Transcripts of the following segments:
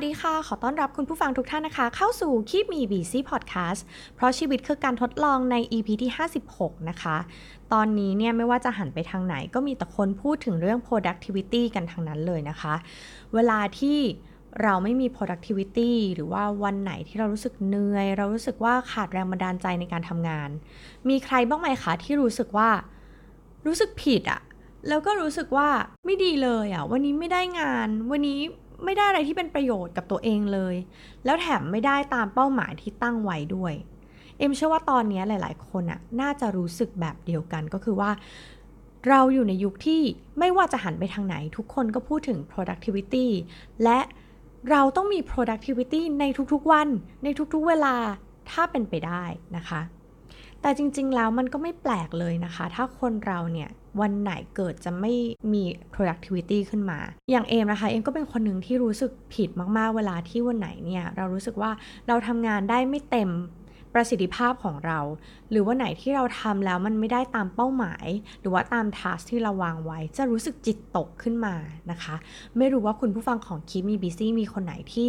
วัสดีค่ะ ขอต้อนรับคุณผู้ฟังทุกท่านนะคะ เข้าสู่คีบมีบีซีพอดแคสต์เพราะชีวิตคือการทดลองใน EP ที่ 56 นะคะ ตอนนี้เนี่ยไม่ว่าจะหันไปทางไหนก็มีแต่คนพูดถึงเรื่อง productivity กันทางนั้นเลยนะคะ เวลาที่เราไม่มี productivity หรือว่าวันไหนที่เรารู้สึกเหนื่อย เรารู้สึกว่าขาดแรงบันดาลใจในการทำงาน มีใครบ้างไหมคะที่รู้สึกว่า รู้สึกผิดอะแล้วก็รู้สึกว่าไม่ดีเลยอะวันนี้ไม่ได้งาน วันนี้ ไม่ได้อะไรที่เป็นประโยชน์กับตัวเองเลย แล้วแถมไม่ได้ตามเป้าหมายที่ตั้งไว้ด้วย เอ็มเชื่อว่าตอนนี้หลาย ๆ คนอะน่าจะรู้สึกแบบเดียวกันก็คือว่า เราอยู่ในยุคที่ไม่ว่าจะหันไปทางไหน ทุกคนก็พูดถึง productivity และเราต้องมี productivity ในทุกๆวัน ในทุกๆเวลาถ้าเป็นไปได้นะคะ แต่จริง ๆ แล้วมันก็ไม่แปลกเลยนะคะ ถ้าคนเราเนี่ยวันไหนเกิดจะไม่มี productivity ขึ้นมา อย่างเอมนะคะ เอมก็เป็นคนหนึ่งที่รู้สึกผิดมากๆ เวลาที่วันไหนเนี่ยเรารู้สึกว่าเราทำงานได้ไม่เต็มประสิทธิภาพของเรา หรือว่าไหนที่เราทำแล้วมันไม่ได้ตามเป้าหมาย หรือว่าตามทัสที่เราวางไว้ จะรู้สึกจิตตกขึ้นมานะคะ ไม่รู้ว่าคุณผู้ฟังของคิปมีบีซี่มีคนไหนที่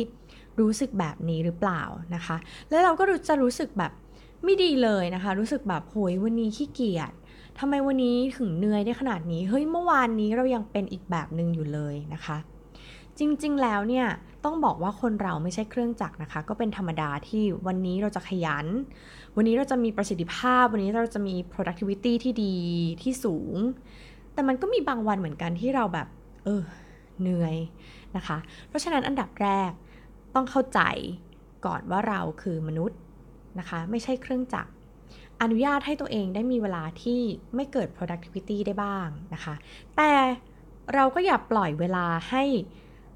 รู้สึกแบบนี้หรือเปล่านะคะ แล้วเราก็จะรู้สึกแบบ ไม่ดีเลยนะคะ รู้สึกแบบโหยวันนี้ขี้เกียจทำไมวันนี้ถึงเหนื่อยได้ขนาดนี้ เฮ้ยเมื่อวานนี้เรายังเป็นอีกแบบหนึ่งอยู่เลยนะคะ จริงๆแล้วเนี่ยต้องบอกว่าคนเราไม่ใช่เครื่องจักรนะคะ ก็เป็นธรรมดาที่วันนี้เราจะขยัน วันนี้เราจะมีประสิทธิภาพ วันนี้เราจะมี productivity ที่ดีที่สูง แต่มันก็มีบางวันเหมือนกันที่เราแบบ เออเหนื่อยนะคะ เพราะฉะนั้นอันดับแรกต้องเข้าใจก่อนว่าเราคือมนุษย์ นะคะ ไม่ใช่เครื่องจักร อนุญาตให้ตัวเองได้มีเวลาที่ไม่เกิด productivity ได้บ้างนะคะ แต่เราก็อย่าปล่อยเวลาให้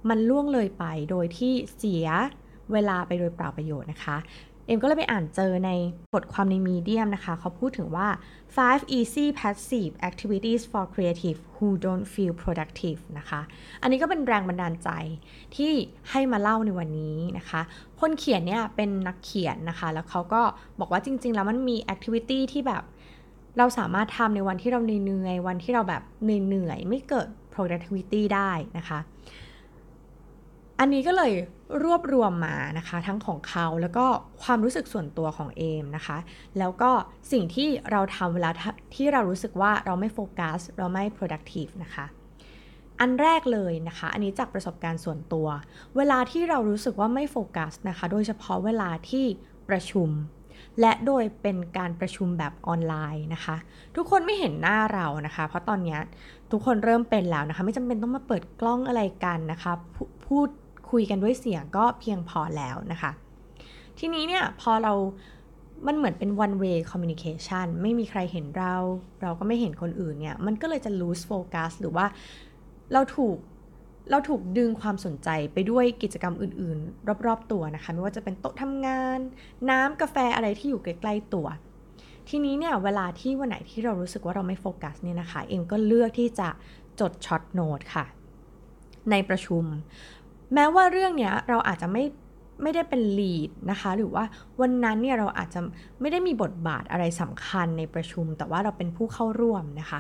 มันล่วงเลยไปโดยที่เสียเวลาไปโดยเปล่าประโยชน์นะคะ เอ็มก็เลยไปอ่านเจอในบทความในมีเดียมนะคะ เขาพูดถึงว่า five easy passive activities for creative who don't feel productive นะคะ อันนี้ก็เป็นแรงบันดาลใจที่ให้มาเล่าในวันนี้นะคะ คนเขียนเนี่ยเป็นนักเขียนนะคะ แล้วเขาก็บอกว่าจริง ๆ แล้วมันมี activity ที่แบบเราสามารถทำในวันที่เราเหนื่อยวันที่เราแบบเหนื่อยไม่เกิด productivity ได้นะคะ อันนี้ก็เลย รวบรวมมานะคะทั้งของเขาแล้วก็ความรู้สึกส่วนตัวของเอมนะคะ แล้วก็สิ่งที่เราทำเวลาที่เรารู้สึกว่าเราไม่โฟกัสเราไม่ productive นะคะ อันแรกเลยนะคะ อันนี้จากประสบการณ์ส่วนตัว เวลาที่เรารู้สึกว่าไม่โฟกัสนะคะ โดยเฉพาะเวลาที่ประชุม และโดยเป็นการประชุมแบบออนไลน์นะคะ ทุกคนไม่เห็นหน้าเรานะคะ เพราะตอนนี้ทุกคนเริ่มเป็นแล้วนะคะ ไม่จำเป็นต้องมาเปิดกล้องอะไรกันนะคะ พูด คุยกันด้วยเสียงก็เพียงพอแล้วนะคะ ทีนี้เนี่ยพอเรามันเหมือนเป็น one way communication ไม่มีใครเห็นเรา เราก็ไม่เห็นคนอื่นเนี่ย มันก็เลยจะ lose focus หรือว่าเราถูกเราถูกดึงความสนใจไปด้วยกิจกรรมอื่นๆ รอบๆตัวนะคะ ไม่ว่าจะเป็นโต๊ะทำงาน น้ำกาแฟอะไรที่อยู่ใกล้ๆตัว ทีนี้เนี่ยเวลาที่วันไหนที่เรารู้สึกว่าเราไม่โฟกัสเนี่ยนะคะ เอ็มก็เลือกที่จะจดช็อตโน้ตค่ะ ในประชุม แม้ว่าเรื่องเนี้ยเราอาจจะไม่ไม่ได้เป็นลีดนะคะหรือว่าวันนั้นเนี่ยเราอาจจะไม่ได้มีบทบาทอะไรสำคัญในประชุม แต่ว่าเราเป็นผู้เข้าร่วมนะคะ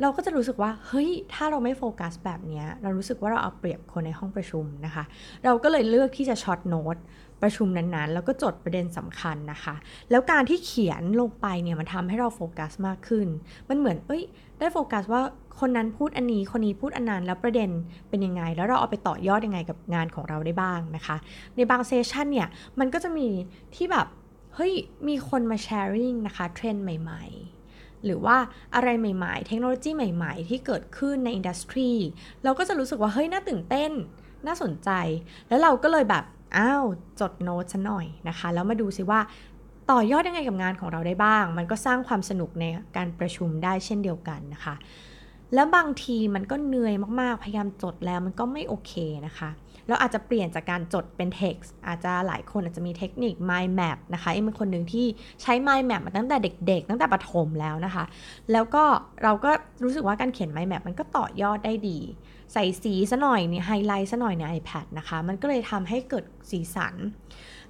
เราก็จะรู้สึกว่าเฮ้ยถ้าเราไม่โฟกัสแบบนี้เรารู้สึกว่าเราเอาเปรียบคนในห้องประชุมนะคะ เราก็เลยเลือกที่จะช็อตโน้ตประชุมนั้นๆ แล้วก็จดประเด็นสำคัญนะคะ แล้วการที่เขียนลงไปเนี่ยมันทำให้เราโฟกัสมากขึ้น มันเหมือนเอ้ยได้โฟกัสว่า คนนั้นพูดอันนี้คนนี้พูดอันนั้นแล้วประเด็นเป็นยังไง แล้วเราเอาไปต่อยอดยังไงกับงานของเราได้บ้างนะคะ ในบางเซสชันเนี่ยมันก็จะมีที่แบบเฮ้ยมีคนมาแชร์ริ่งนะคะเทรนด์ใหม่ ๆ หรือว่าอะไรใหม่ๆ เทคโนโลยีใหม่ ๆ ที่เกิดขึ้นในอินดัสทรีเราก็จะรู้สึกว่าเฮ้ยน่าตื่นเต้น น่าสนใจ แล้วเราก็เลยแบบอ้าวจดโน้ตซะหน่อยนะคะ แล้วมาดูซิว่าต่อยอดยังไงกับงานของเราได้บ้าง มันก็สร้างความสนุกในการประชุมได้เช่นเดียวกันนะคะ แล้วบางทีมันก็เหนื่อยมากๆ พยายามจดแล้วมันก็ไม่โอเคนะคะ เราอาจจะเปลี่ยนจากการจดเป็น text อาจจะหลายคนอาจจะมีเทคนิค mind map นะคะเอ็มเป็นคนหนึ่งที่ใช้ mind map มาตั้งแต่เด็ก ๆ ตั้งแต่ประถมแล้วนะคะ แล้วก็เราก็รู้สึกว่าการเขียน mind map มันก็ต่อยอดได้ดี ใส่สีซะหน่อยเนี่ยไฮไลท์ซะหน่อยใน iPad นะคะ มันก็เลยทำให้เกิดสีสัน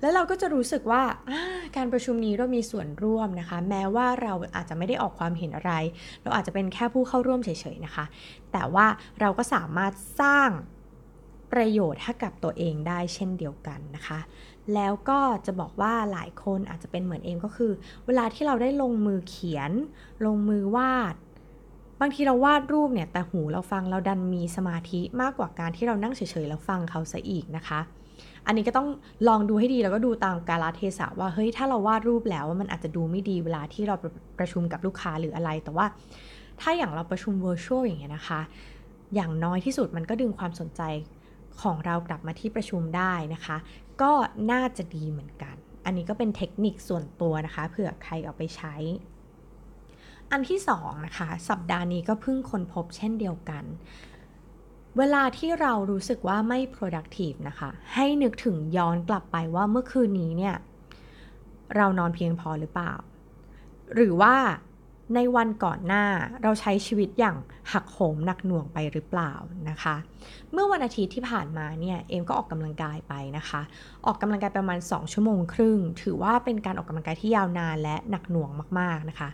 แล้วเราก็จะรู้สึกว่าการประชุมนี้เรามีส่วนร่วมนะคะ แม้ว่าเราอาจจะไม่ได้ออกความเห็นอะไร เราอาจจะเป็นแค่ผู้เข้าร่วมเฉยๆนะคะ แต่ว่าเราก็สามารถสร้างประโยชน์ให้กับตัวเองได้เช่นเดียวกันนะคะ แล้วก็จะบอกว่าหลายคนอาจจะเป็นเหมือนเองก็คือ เวลาที่เราได้ลงมือเขียน ลงมือวาด บางทีเราวาดรูปเนี่ยแต่หูเราฟังเราดันมีสมาธิมากกว่าการที่เรานั่งเฉยๆแล้วฟังเขาซะอีกนะคะ อันนี้ก็ต้องลองดูให้ดีแล้วก็ดูตามกาลเทศะว่าเฮ้ยถ้าเราวาดรูปแล้วมันอาจจะดูไม่ดีเวลาที่เราประชุมกับลูกค้าหรืออะไร แต่ว่าถ้าอย่างเราประชุม virtual อย่างเงี้ยนะคะ อย่างน้อยที่สุดมันก็ดึงความสนใจของเรากลับมาที่ประชุมได้นะคะ ก็น่าจะดีเหมือนกัน อันนี้ก็เป็นเทคนิคส่วนตัวนะคะเผื่อใครเอาไปใช้ อันที่สองนะคะ สัปดาห์นี้ก็เพิ่งค้นพบเช่นเดียวกัน เวลาที่เรารู้สึกว่าไม่ productive นะคะ ให้นึกถึงย้อนกลับไปว่าเมื่อคืนนี้เนี่ย เรานอนเพียงพอหรือเปล่า หรือว่า ในวันก่อนหน้าเราใช้ชีวิตอย่างหักโหมหนักหน่วงไปหรือเปล่านะคะ เมื่อวันอาทิตย์ที่ผ่านมาเนี่ยเอมก็ออกกำลังกายไปนะคะ ออกกำลังกายประมาณ 2 ชั่วโมงครึ่ง ถือว่าเป็นการออกกำลังกายที่ยาวนานและหนักหน่วงมากๆนะคะ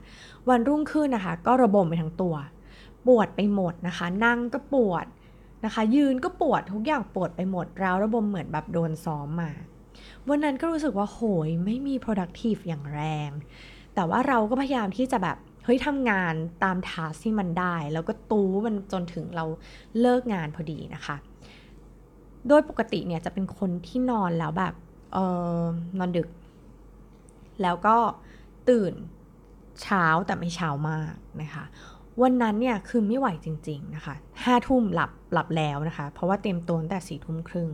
วันรุ่งขึ้นนะคะ ก็ระบมไปทั้งตัว ปวดไปหมดนะคะ นั่งก็ปวดนะคะ ยืนก็ปวดทุกอย่างปวดไปหมดแล้วระบมเหมือนแบบโดนซ้อมมาวันนั้นก็รู้สึกว่าโหยไม่มี productive อย่างแรง แต่ว่าเราก็พยายามที่จะแบบ เฮ้ยทำงานตามทาสที่มันได้ แล้วก็ตู้มันจนถึงเราเลิกงานพอดีนะคะ โดยปกติเนี่ยจะเป็นคนที่นอนแล้วแบบเออนอนดึก แล้วก็ตื่นเช้าแต่ไม่เช้ามากนะคะ วันนั้นเนี่ยคือไม่ไหวจริง ๆนะคะห้าทุ่มหลับหลับแล้วนะคะ เพราะว่าเต็มตัวตั้งแต่สี่ทุ่มครึ่ง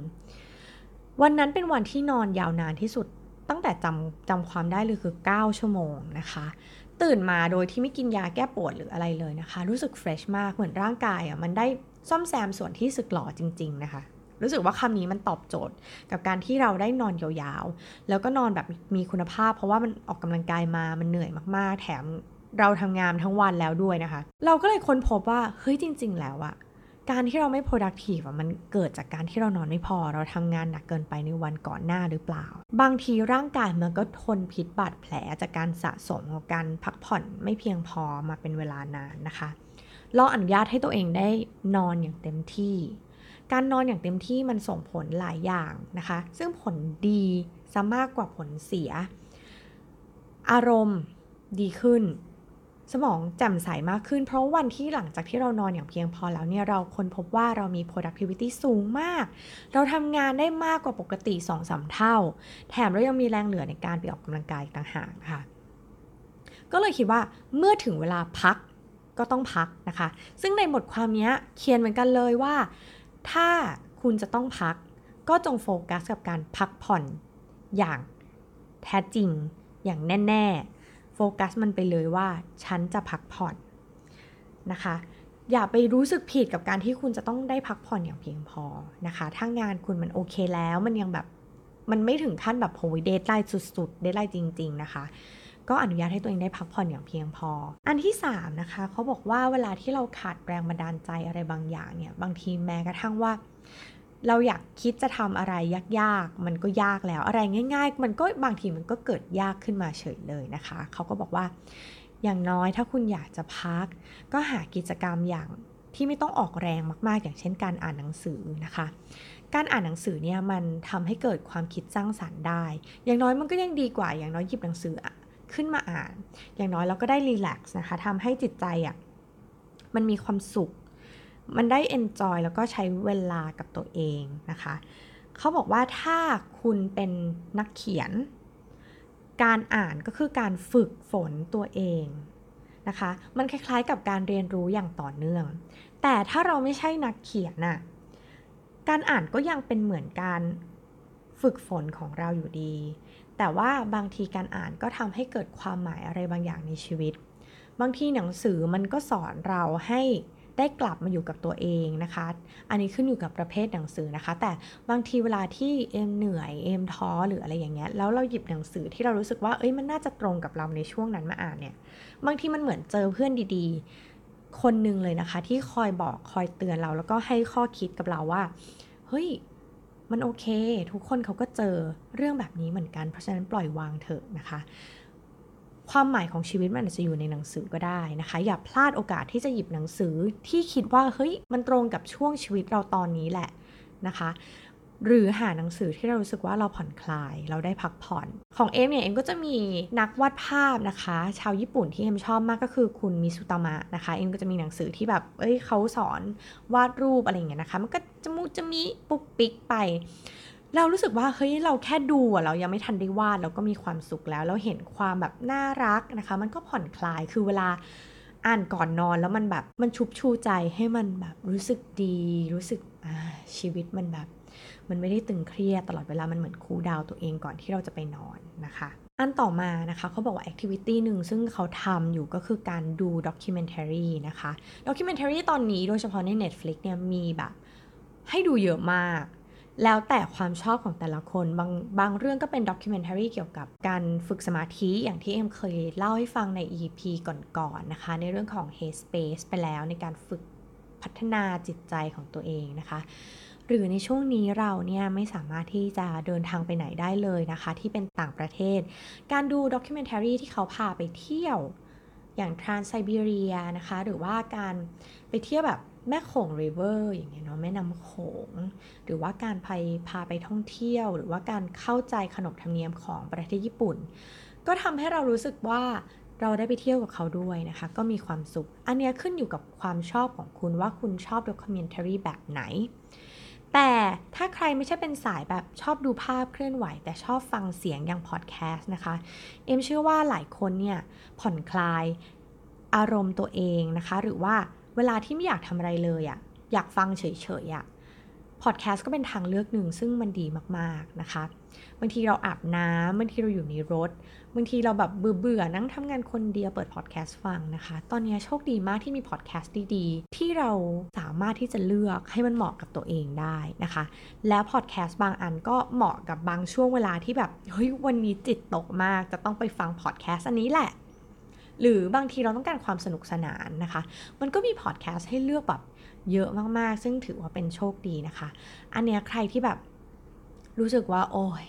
วันนั้นเป็นวันที่นอนยาวนานที่สุดตั้งแต่จำจำความได้เลยคือ 9 ชั่วโมงนะคะ ตื่นมาโดยที่ไม่กินยาแก้ปวดหรืออะไรเลยนะคะ รู้สึกเฟรชมากเหมือนร่างกายอะมันได้ซ่อมแซมส่วนที่สึกหรอจริง ๆ นะคะรู้สึกว่าคำนี้มันตอบโจทย์กับการที่เราได้นอนยาวๆ แล้วก็นอนแบบมีคุณภาพ เพราะว่ามันออกกำลังกายมา มันเหนื่อยมากๆ แถมเราทำงานทั้งวันแล้วด้วยนะคะ เราก็เลยค้นพบว่า เฮ้ยจริง ๆ แล้วอะ การที่เราไม่ productive มันเกิดจากการที่เรานอนไม่พอ เราทำงานหนักเกินไปในวันก่อนหน้าหรือเปล่า บางทีร่างกายมันก็ทนพิษบาดแผลจากการสะสมของการพักผ่อนไม่เพียงพอมาเป็นเวลานานนะคะลองอนุญาตให้ตัวเองได้นอนอย่างเต็มที่ การนอนอย่างเต็มที่มันส่งผลหลายอย่างนะคะ ซึ่งผลดีซะมากกว่าผลเสีย อารมณ์ดีขึ้น สมองแจ่มใสมากขึ้น เพราะวันที่หลังจากที่เรานอนอย่างเพียงพอแล้วเนี่ยเราค้นพบว่าเรามี productivity สูงมาก เราทำงานได้มากกว่าปกติ2อสเท่า แถมเรายังมีแรงเหลือในการไปออกกำลังกายต่างหากค่ะก็เลยคิดว่าเมื่อถึงเวลาพักก็ต้องพักนะคะ ซึ่งในบทความนี้เขียนเหมือนกันเลยว่า ถ้าคุณจะต้องพัก ก็จงโฟกัสกับการพักผ่อนอย่างแท้จริงอย่างแน่ ๆ โฟกัสมันไปเลยว่า ฉันจะพักผ่อนนะคะ อย่าไปรู้สึกผิดกับการที่คุณจะต้องได้พักผ่อนอย่างเพียงพอนะคะ ถ้างานคุณมันโอเคแล้วมันยังแบบมันไม่ถึงขั้นแบบโหยเดทไลน์สุดๆ เดทไลน์จริง ๆ นะคะ ก็อนุญาตให้ตัวเองได้พักผ่อนอย่างเพียงพอ อันที่ 3 นะคะเขาบอกว่าเวลาที่เราขาดแรงบันดาลใจอะไรบางอย่างเนี่ย บางทีแม้กระทั่งว่า เราอยากคิดจะทำอะไรยากๆ มันก็ยากแล้ว อะไรง่าย ๆ มันก็บางทีมันก็เกิดยากขึ้นมาเฉยเลยนะคะ เขาก็บอกว่า อย่างน้อยถ้าคุณอยากจะพัก ก็หากิจกรรมอย่างที่ไม่ต้องออกแรงมากๆ อย่างเช่นการอ่านหนังสือนะคะ การอ่านหนังสือเนี่ยมันทำให้เกิดความคิดสร้างสารรค์ได้ อย่างน้อยมันก็ยังดีกว่า อย่างน้อยหยิบหนังสือขึ้นมาอ่าน อย่างน้อยเราก็ได้รีแลกซ์นะคะทำให้จิตใจอะมันมีความสุข มันได้ enjoy แล้วก็ใช้เวลากับตัวเองนะคะ เขาบอกว่าถ้าคุณเป็นนักเขียน การอ่านก็คือการฝึกฝนตัวเองนะคะ มันคล้ายๆกับการเรียนรู้อย่างต่อเนื่อง แต่ถ้าเราไม่ใช่นักเขียนน่ะ การอ่านก็ยังเป็นเหมือนการฝึกฝนของเราอยู่ดี แต่ว่าบางทีการอ่านก็ทำให้เกิดความหมายอะไรบางอย่างในชีวิต บางทีหนังสือมันก็สอนเราให้ ได้กลับมาอยู่กับตัวเองนะคะ อันนี้ขึ้นอยู่กับประเภทหนังสือนะคะ แต่บางทีเวลาที่เอมเหนื่อยเอมท้อหรืออะไรอย่างเงี้ยแล้วเราหยิบหนังสือที่เรารู้สึกว่าเอ้ยมันน่าจะตรงกับเราในช่วงนั้นมาอ่านเนี่ยบางทีมันเหมือนเจอเพื่อนดีๆ คนหนึ่งเลยนะคะ ที่คอยบอกคอยเตือนเราแล้วก็ให้ข้อคิดกับเราว่าเฮ้ยมันโอเค ทุกคนเขาก็เจอเรื่องแบบนี้เหมือนกัน เพราะฉะนั้นปล่อยวางเถอะนะคะ ความหมายของชีวิตมันอาจจะอยู่ในหนังสือก็ได้นะคะ อย่าพลาดโอกาสที่จะหยิบหนังสือที่คิดว่าเฮ้ยมันตรงกับช่วงชีวิตเราตอนนี้แหละนะคะหรือหาหนังสือที่เรารู้สึกว่าเราผ่อนคลาย เราได้พักผ่อน ของเอมเนี่ยเอมก็จะมีนักวาดภาพนะคะ ชาวญี่ปุ่นที่เอมชอบมากก็คือคุณมิสุตามะนะคะเอมก็จะมีหนังสือที่แบบเอ้ยเขาสอนวาดรูปอะไรอย่างเงี้ยนะคะ มันก็จะมุจะมีปุกปิกไป เรารู้สึกว่าเฮ้ยเราแค่ดูอะเรายังไม่ทันได้วาดเราก็มีความสุขแล้ว เราเห็นความแบบน่ารักนะคะ มันก็ผ่อนคลายคือเวลาอ่านก่อนนอนแล้วมันแบบมันชุบชูใจให้มันแบบรู้สึกดี รู้สึกชีวิตมันแบบ มันไม่ได้ตึงเครียดตลอดเวลามันเหมือน cool down ตัวเองก่อนที่เราจะไปนอนนะคะอันต่อมานะคะเขาบอกว่า activity หนึ่งซึ่งเขาทำอยู่ก็คือการดูด็อกิเมน t a r y นะคะด็อกิเมน t a r y ตอนนี้โดยเฉพาะใน Netflix เนี่ยมีแบบให้ดูเยอะมาก แล้วแต่ความชอบของแต่ละคนบางบางเรื่องก็เป็นด็อกิเมน t a r y เกี่ยวกับการฝึกสมาธิอย่างที่เอ็มเคยเล่าให้ฟังใน EP ก่อนๆ นะคะ ในเรื่องของ Headspace ไปแล้วในการฝึกพัฒนาจิตใจของตัวเองนะคะ หรือในช่วงนี้เราเนี่ยไม่สามารถที่จะเดินทางไปไหนได้เลยนะคะ ที่เป็นต่างประเทศ การดูด็อกิเมน t a r y ที่เขาพาไปเที่ยวอย่างทรานไซบีเรียนะคะ หรือว่าการไปเที่ยวแบบ แม่โขงริเวอร์อย่างเงี้ยเนาะแม่น้ำโขง หรือว่าการไปพาไปท่องเที่ยว หรือว่าการเข้าใจขนบธรรมเนียมของประเทศญี่ปุ่น ก็ทำให้เรารู้สึกว่าเราได้ไปเที่ยวกับเขาด้วยนะคะ ก็มีความสุข อันนี้ขึ้นอยู่กับความชอบของคุณว่าคุณชอบ documentary แบบไหน แต่ถ้าใครไม่ใช่เป็นสายแบบชอบดูภาพเคลื่อนไหว แต่ชอบฟังเสียงอย่างพอดแคสต์นะคะ เอ็มเชื่อว่าหลายคนเนี่ยผ่อนคลายอารมณ์ตัวเองนะคะ หรือว่า เวลาที่ไม่อยากทำอะไรเลยอะอยากฟังเฉยๆอะพอดแคสต์ก็เป็นทางเลือกหนึ่งซึ่งมันดีมากๆนะคะ บางทีเราอาบน้ำบางทีเราอยู่ในรถ บางทีเราแบบเบื่อๆนั่งทำงานคนเดียวเปิดพอดแคสต์ฟังนะคะ ตอนนี้โชคดีมากที่มีพอดแคสต์ดีๆ ที่เราสามารถที่จะเลือกให้มันเหมาะกับตัวเองได้นะคะ แล้วพอดแคสต์บางอันก็เหมาะกับบางช่วงเวลาที่แบบเฮ้ยวันนี้จิตตกมากจะต้องไปฟังพอดแคสต์อันนี้แหละ หรือบางทีเราต้องการความสนุกสนานนะคะ มันก็มีพอดแคสต์ให้เลือกแบบเยอะมากๆ ซึ่งถือว่าเป็นโชคดีนะคะ อันเนี้ยใครที่แบบรู้สึกว่า โอ้ย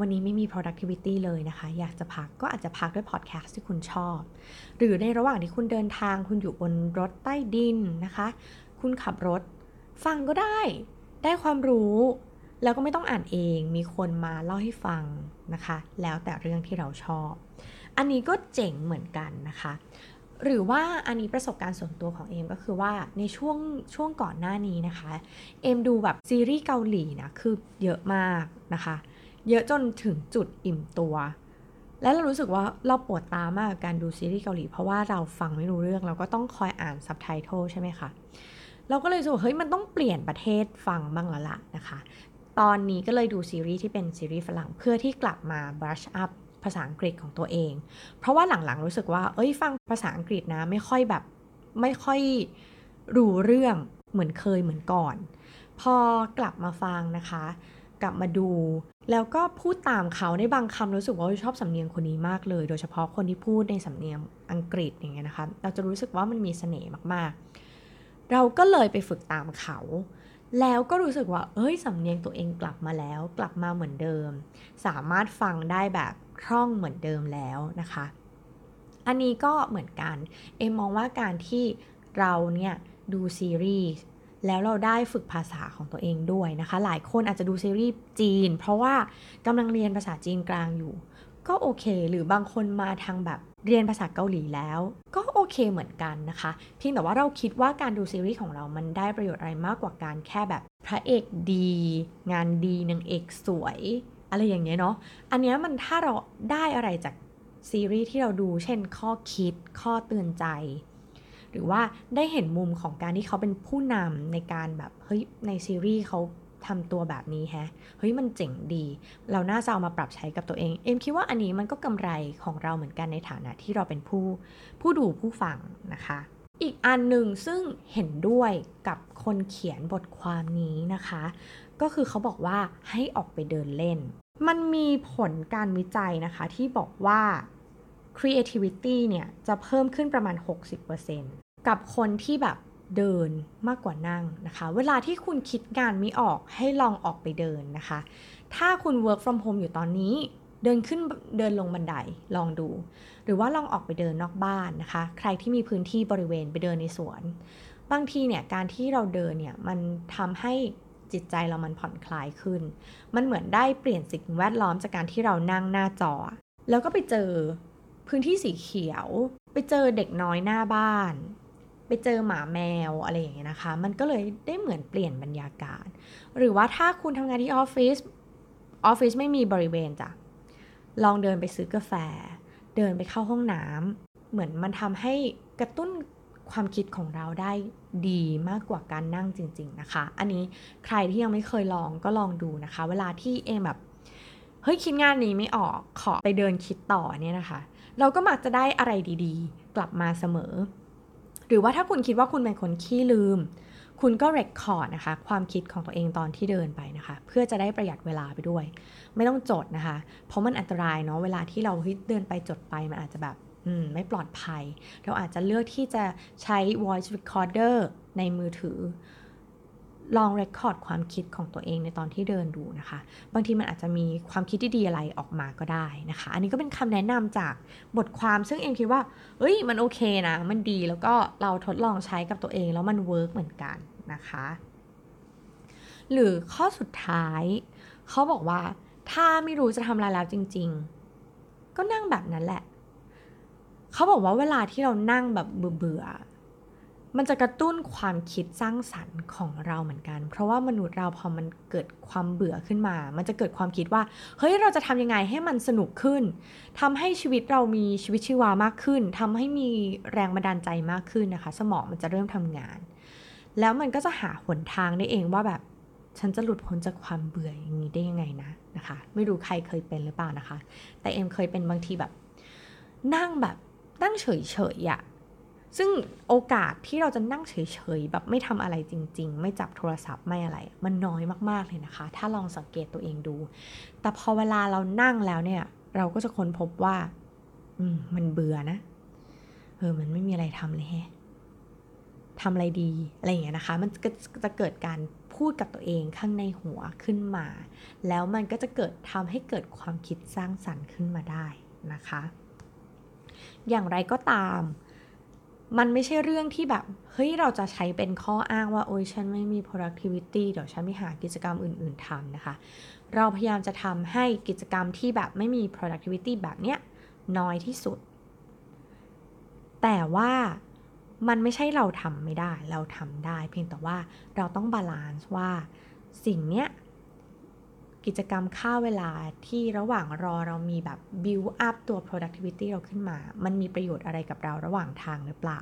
วันนี้ไม่มี productivity เลยนะคะ อยากจะพักก็อาจจะพักด้วยพอดแคสต์ที่คุณชอบ หรือในระหว่างที่คุณเดินทางคุณอยู่บนรถใต้ดินนะคะ คุณขับรถ ฟังก็ได้ ได้ความรู้ แล้วก็ไม่ต้องอ่านเอง มีคนมาเล่าให้ฟังนะคะ แล้วแต่เรื่องที่เราชอบ อันนี้ก็เจ๋งเหมือนกันนะคะ หรือว่าอันนี้ประสบการณ์ส่วนตัวของเอมก็คือว่าในช่วงช่วงก่อนหน้านี้นะคะ เอมดูแบบซีรีส์เกาหลีนะคือเยอะมากนะคะ เยอะจนถึงจุดอิ่มตัว และเรารู้สึกว่าเราปวดตามากกับการดูซีรีส์เกาหลี เพราะว่าเราฟังไม่รู้เรื่องเราก็ต้องคอยอ่านซับไตเติลใช่ไหมคะเราก็เลยรู้สึกว่าเฮ้ยมันต้องเปลี่ยนประเทศฟังบ้างแล้วล่ะนะคะ ตอนนี้ก็เลยดูซีรีส์ที่เป็นซีรีส์ฝรั่งเพื่อที่กลับมา brush up ภาษาอังกฤษของตัวเอง เพราะว่าหลังๆรู้สึกว่า เอ้ยฟังภาษาอังกฤษนะไม่ค่อยแบบไม่ค่อยรู้เรื่องเหมือนเคยเหมือนก่อน พอกลับมาฟังนะคะ กลับมาดู แล้วก็พูดตามเขาในบางคำรู้สึกว่าชอบสำเนียงคนนี้มากเลย โดยเฉพาะคนที่พูดในสำเนียงอังกฤษอย่างเงี้ยนะคะ เราจะรู้สึกว่ามันมีเสน่ห์มากๆ เราก็เลยไปฝึกตามเขา แล้วก็รู้สึกว่า เอ้ยสำเนียงตัวเองกลับมาแล้ว กลับมาเหมือนเดิม สามารถฟังได้แบบ คล่องเหมือนเดิมแล้วนะคะ อันนี้ก็เหมือนกัน เอ็มมองว่าการที่เราเนี่ยดูซีรีส์แล้วเราได้ฝึกภาษาของตัวเองด้วยนะคะ หลายคนอาจจะดูซีรีส์จีน เพราะว่ากำลังเรียนภาษาจีนกลางอยู่ ก็โอเค หรือบางคนมาทางแบบเรียนภาษาเกาหลีแล้ว ก็โอเคเหมือนกันนะคะ เพียงแต่ว่าเราคิดว่าการดูซีรีส์ของเรามันได้ประโยชน์อะไรมากกว่าการแค่แบบพระเอกดี งานดีนางเอกสวย อะไรอย่างเงี้ยเนาะอันเนี้ยมันถ้าเราได้อะไรจากซีรีส์ที่เราดูเช่นข้อคิดข้อเตือนใจ หรือว่าได้เห็นมุมของการที่เขาเป็นผู้นำในการแบบเฮ้ยในซีรีส์เขาทำตัวแบบนี้แฮะเฮ้ยมันเจ๋งดี เราน่าจะเอามาปรับใช้กับตัวเอง เอ็มคิดว่าอันนี้มันก็กำไรของเราเหมือนกันในฐานะที่เราเป็นผู้ผู้ดูผู้ฟังนะคะ อีกอันหนึ่งซึ่งเห็นด้วยกับคนเขียนบทความนี้นะคะ ก็คือเขาบอกว่าให้ออกไปเดินเล่น มันมีผลการวิจัยนะคะที่บอกว่า creativity เนี่ยจะเพิ่มขึ้นประมาณ 60%กับคนที่แบบเดินมากกว่านั่งนะคะ เวลาที่คุณคิดงานไม่ออกให้ลองออกไปเดินนะคะ ถ้าคุณ work from home อยู่ตอนนี้เดินขึ้นเดินลงบันไดลองดู หรือว่าลองออกไปเดินนอกบ้านนะคะ ใครที่มีพื้นที่บริเวณไปเดินในสวน บางทีเนี่ยการที่เราเดินเนี่ยมันทำให้ จิตใจเรามันผ่อนคลายขึ้น มันเหมือนได้เปลี่ยนสิ่งแวดล้อมจากการที่เรานั่งหน้าจอ แล้วก็ไปเจอพื้นที่สีเขียว ไปเจอเด็กน้อยหน้าบ้าน ไปเจอหมาแมวอะไรอย่างเงี้ยนะคะ มันก็เลยได้เหมือนเปลี่ยนบรรยากาศ หรือว่าถ้าคุณทำงานที่ออฟฟิศ ออฟฟิศไม่มีบริเวณจ้ะ ลองเดินไปซื้อกาแฟ เดินไปเข้าห้องน้ำ เหมือนมันทำให้กระตุ้น ความคิดของเราได้ดีมากกว่าการนั่งจริง ๆนะคะ อันนี้ใครที่ยังไม่เคยลองก็ลองดูนะคะ เวลาที่เองแบบเฮ้ยคิดงานนี้ไม่ออกขอไปเดินคิดต่อเนี่ยนะคะ เราก็มักจะได้อะไรดีๆ กลับมาเสมอ หรือว่าถ้าคุณคิดว่าคุณเป็นคนขี้ลืม คุณก็เรคคอร์ดนะคะ ความคิดของตัวเองตอนที่เดินไปนะคะ เพื่อจะได้ประหยัดเวลาไปด้วย ไม่ต้องจดนะคะ เพราะมันอันตรายเนาะเวลาที่เราเดินไปจดไปมันอาจจะแบบ ไม่ปลอดภัย เราอาจจะเลือกที่จะใช้ voice recorder ในมือถือ ลองเรคคอร์ดความคิดของตัวเองในตอนที่เดินดูนะคะ บางทีมันอาจจะมีความคิดที่ดีอะไรออกมาก็ได้นะคะ อันนี้ก็เป็นคำแนะนำจากบทความซึ่งเองคิดว่า เอ้ย มันโอเคนะ มันดีแล้วก็เราทดลองใช้กับตัวเองแล้วมัน work เหมือนกันนะคะ หรือข้อสุดท้าย เขาบอกว่าถ้าไม่รู้จะทำอะไรแล้วจริง ๆ ก็นั่งแบบนั้นแหละ เขาบอกว่าเวลาที่เรานั่งแบบเบื่อมันจะกระตุ้นความคิดสร้างสรรค์ของเราเหมือนกัน เพราะว่ามนุษย์เราพอมันเกิดความเบื่อขึ้นมา มันจะเกิดความคิดว่า เฮ้ย เราจะทำยังไงให้มันสนุกขึ้นทำให้ชีวิตเรามีชีวิตชีวามากขึ้นทำให้มีแรงบันดาลใจมากขึ้นนะคะ สมองมันจะเริ่มทำงาน แล้วมันก็จะหาหนทางได้เองว่าแบบฉันจะหลุดพ้นจากความเบื่ออย่างนี้ได้ยังไงนะนะคะ ไม่รู้ใครเคยเป็นหรือเปล่านะคะ แต่เอ็มเคยเป็นบางทีแบบ นั่งแบบ นั่งเฉยๆอะ่ะซึ่งโอกาสที่เราจะนั่งเฉยๆแบบไม่ทำอะไรจริง ๆ ไม่จับโทรศัพท์ไม่อะไร มันน้อยมากๆเลยนะคะ ถ้าลองสังเกตตัวเองดู แต่พอเวลาเรานั่งแล้วเนี่ย เราก็จะค้นพบว่า อืมมันเบื่อนะเออมันไม่มีอะไรทำเลยแฮะทำอะไรดีอะไรอย่างเงี้ยนะคะ มันก็จะเกิดการพูดกับตัวเองข้างในหัวขึ้นมา แล้วมันก็จะเกิดทำให้เกิดความคิดสร้างสรรค์ขึ้นมาได้นะคะ อย่างไรก็ตาม มันไม่ใช่เรื่องที่แบบ เฮ้ย เราจะใช้เป็นข้ออ้างว่า โอ้ยฉันไม่มี productivity เดี๋ยวฉันไม่หากิจกรรมอื่น ๆทำนะคะ เราพยายามจะทำให้กิจกรรมที่แบบไม่มี productivity แบบเนี้ยน้อยที่สุด แต่ว่ามันไม่ใช่เราทำไม่ได้ เราทำได้ เพียงแต่ว่าเราต้อง balance ว่าสิ่งเนี้ย กิจกรรมฆ่าเวลาที่ระหว่างรอเรามีแบบ build up ตัว productivity เราขึ้นมา มันมีประโยชน์อะไรกับเราระหว่างทางหรือเปล่า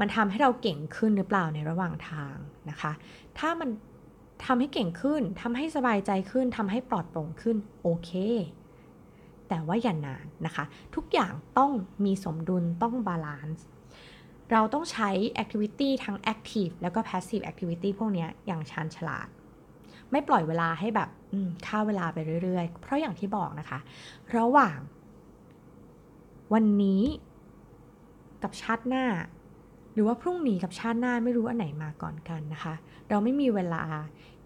มันทำให้เราเก่งขึ้นหรือเปล่าในระหว่างทางนะคะ ถ้ามันทำให้เก่งขึ้นทำให้สบายใจขึ้นทำให้ปลอดโปร่งขึ้นโอเค แต่ว่าอย่านานนะคะ ทุกอย่างต้องมีสมดุลต้องบาลานซ์เราต้องใช้ activity ทั้ง active แล้วก็ passive activity พวกนี้อย่างชาญฉลาด ไม่ปล่อยเวลาให้แบบฆ่าเวลาไปเรื่อยๆ เพราะอย่างที่บอกนะคะ ระหว่าง วันนี้กับชาติหน้า หรือว่าพรุ่งนี้กับชาติหน้าไม่รู้อันไหนมาก่อนกันนะคะ เราไม่มีเวลา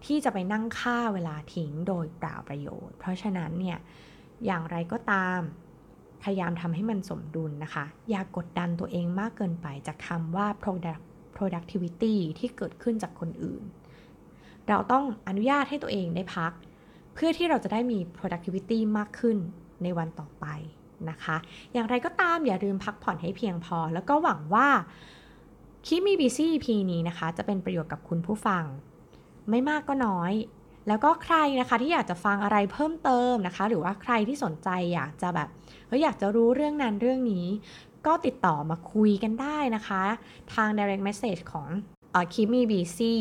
ที่จะไปนั่งฆ่าเวลาทิ้งโดยเปล่าประโยชน์ เพราะฉะนั้นเนี่ยอย่างไรก็ตามพยายามทำให้มันสมดุลนะคะ อย่ากกดดันตัวเองมากเกินไปจากคำว่า productivity ที่เกิดขึ้นจากคนอื่น เราต้องอนุญาตให้ตัวเองได้พัก เพื่อที่เราจะได้มี productivity มากขึ้นในวันต่อไปนะคะ อย่างไรก็ตามอย่าลืมพักผ่อนให้เพียงพอ แล้วก็หวังว่าคลิปมี BC EP นี้นะคะ จะเป็นประโยชน์กับคุณผู้ฟัง ไม่มากก็น้อย แล้วก็ใครนะคะที่อยากจะฟังอะไรเพิ่มเติมนะคะ หรือว่าใครที่สนใจอยากจะแบบเฮ้ยอยากจะรู้เรื่องนั้นเรื่องนี้ ก็ติดต่อมาคุยกันได้นะคะ ทาง direct message ของคิมีบีซี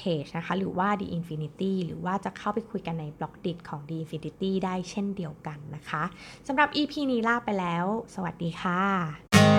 Page นะคะ หรือว่า The Infinity หรือว่าจะเข้าไปคุยกันในบล็อกดิของ The Infinity ได้เช่นเดียวกันนะคะสำหรับ EP นี้ลาไปแล้ว สวัสดีค่ะ